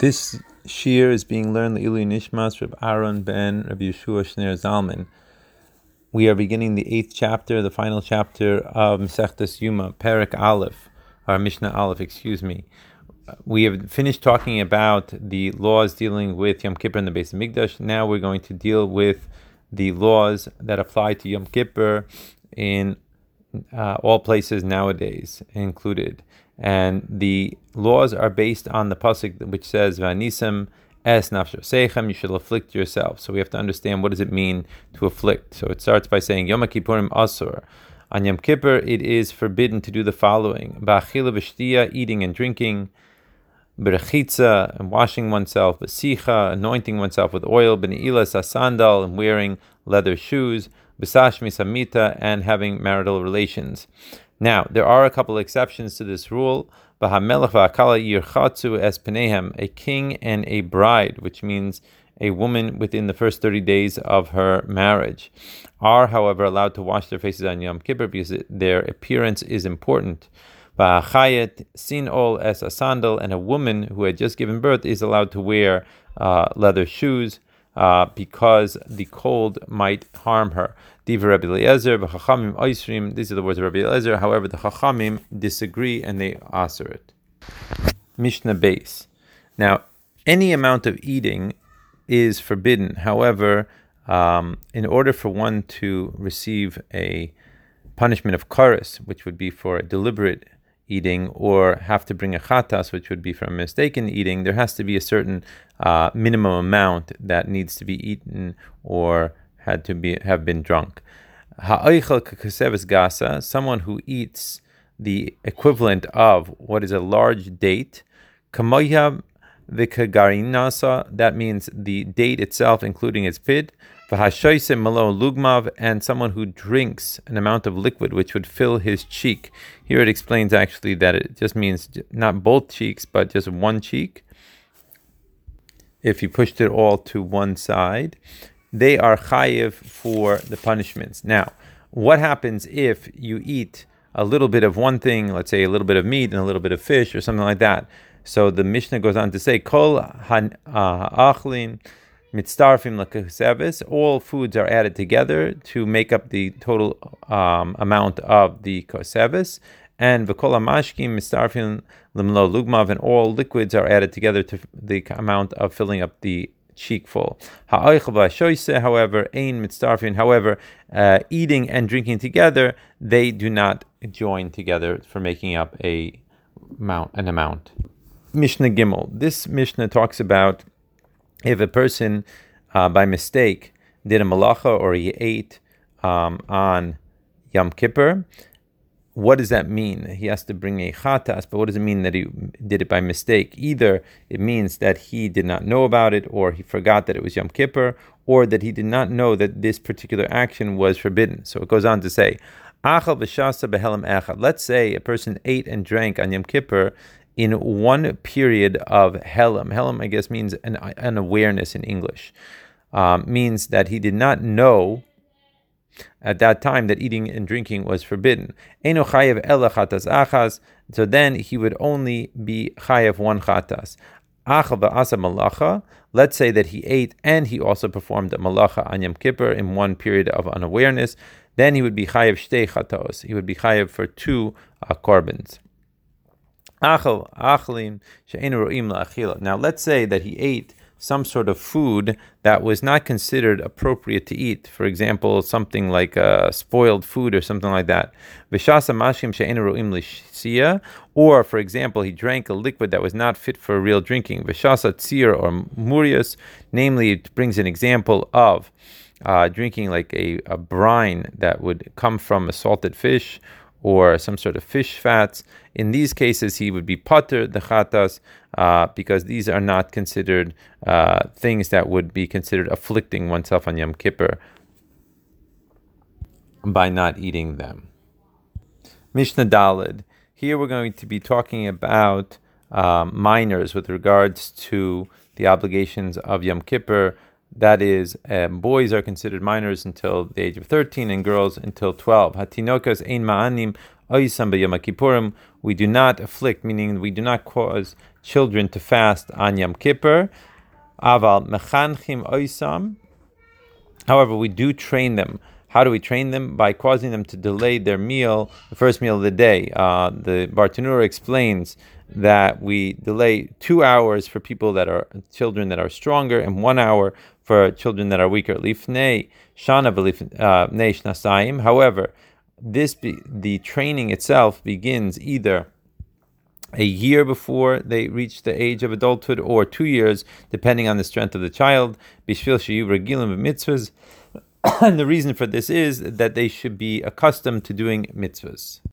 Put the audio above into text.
This shiur is being learned the Ilu Nishmas Reb Aaron ben Rabbi Yeshua Shner Zalman. We are beginning the eighth chapter, the final chapter of Masechtas Yuma, Perek Aleph, or Mishnah Aleph, excuse me. We have finished talking about the laws dealing with Yom Kippur and the Beis HaMikdash. Now we're going to deal with the laws that apply to Yom Kippur in uh, all places nowadays included. And the laws are based on the pasuk which says "Vanisam es nafshosechem." You shall afflict yourself. So we have to understand what does it mean to afflict. So it starts by saying Yom Kippurim asur. On Yom Kippur, it is forbidden to do the following: Ba'achila v'shtia, eating and drinking. Berechitza, and washing oneself, Besicha, anointing oneself with oil, Beni'ilas, sandal, and wearing leather shoes, Betashmish hamitah, and having marital relations. Now, there are a couple exceptions to this rule. A king and a bride, which means a woman within the first 30 days of her marriage, are, however, allowed to wash their faces on Yom Kippur because their appearance is important. Ba'achayet, sin es a sandal, and a woman who had just given birth is allowed to wear uh, leather shoes uh, because the cold might harm her. These are the words of Rabbi Eliezer. However, the chachamim disagree and they answer it. Mishnah Beis. Now, any amount of eating is forbidden. However, um, in order for one to receive a punishment of karis, which would be for a deliberate eating, or have to bring a chatas, which would be from mistaken eating, there has to be a certain uh, minimum amount that needs to be eaten or had to be have been drunk. gasa, someone who eats the equivalent of what is a large date, kamoyab vikagarinasa, that means the date itself, including its pid, v'hashoise malo lugmav, and someone who drinks an amount of liquid which would fill his cheek. Here it explains actually that it just means not both cheeks, but just one cheek. If you pushed it all to one side, they are chayiv for the punishments. Now, what happens if you eat a little bit of one thing, let's say a little bit of meat and a little bit of fish or something like that? So the Mishnah goes on to say, Kol uh, achlin mitzarfim lakasevis. All foods are added together to make up the total um, amount of the kosevis. And v'kol mashkim mitzarfim limlo lugmav, and all liquids are added together to the amount of filling up the cheekful. However, ein mitzarfin. However, uh, eating and drinking together, they do not join together for making up a amount, an amount. Mishnah Gimel. This Mishnah talks about if a person uh, by mistake did a malacha or he ate um, on Yom Kippur, what does that mean? He has to bring a chatas, but what does it mean that he did it by mistake? Either it means that he did not know about it, or he forgot that it was Yom Kippur, or that he did not know that this particular action was forbidden. So it goes on to say, Let's say a person ate and drank on Yom Kippur in one period of helam. Helam, I guess, means an, an awareness in English. Um, means that he did not know at that time that eating and drinking was forbidden. So then he would only be chayav one chatas. Let's say that he ate and he also performed a malacha on Yom Kippur in one period of unawareness. Then he would be chayav shtei chatos. He would be chayav for two uh, korban. Now let's say that he ate some sort of food that was not considered appropriate to eat. For example, something like uh, spoiled food or something like that. Or, for example, he drank a liquid that was not fit for real drinking. Vishasa tzir or murius, namely, it brings an example of uh, drinking like a, a brine that would come from a salted fish or some sort of fish fats. In these cases, he would be pater the chatas uh, because these are not considered uh, things that would be considered afflicting oneself on Yom Kippur by not eating them. Mishnah Dalid. Here we're going to be talking about um, minors with regards to the obligations of Yom Kippur. That is, um, boys are considered minors until the age of 13 and girls until 12. Hatinokas ein ma'anim oisam b'yom kippurim. we do not afflict, meaning we do not cause children to fast on Yom Kippur. Aval mechanchim oisam. However, we do train them. How do we train them? By causing them to delay their meal, the first meal of the day. Uh, the Bartenura explains that we delay two hours for people that are children that are stronger and one hour for children that are weaker. Lifnei shana shnasayim. However, this be, the training itself begins either a year before they reach the age of adulthood or two years, depending on the strength of the child. Bishvil regilim. And the reason for this is that they should be accustomed to doing mitzvahs.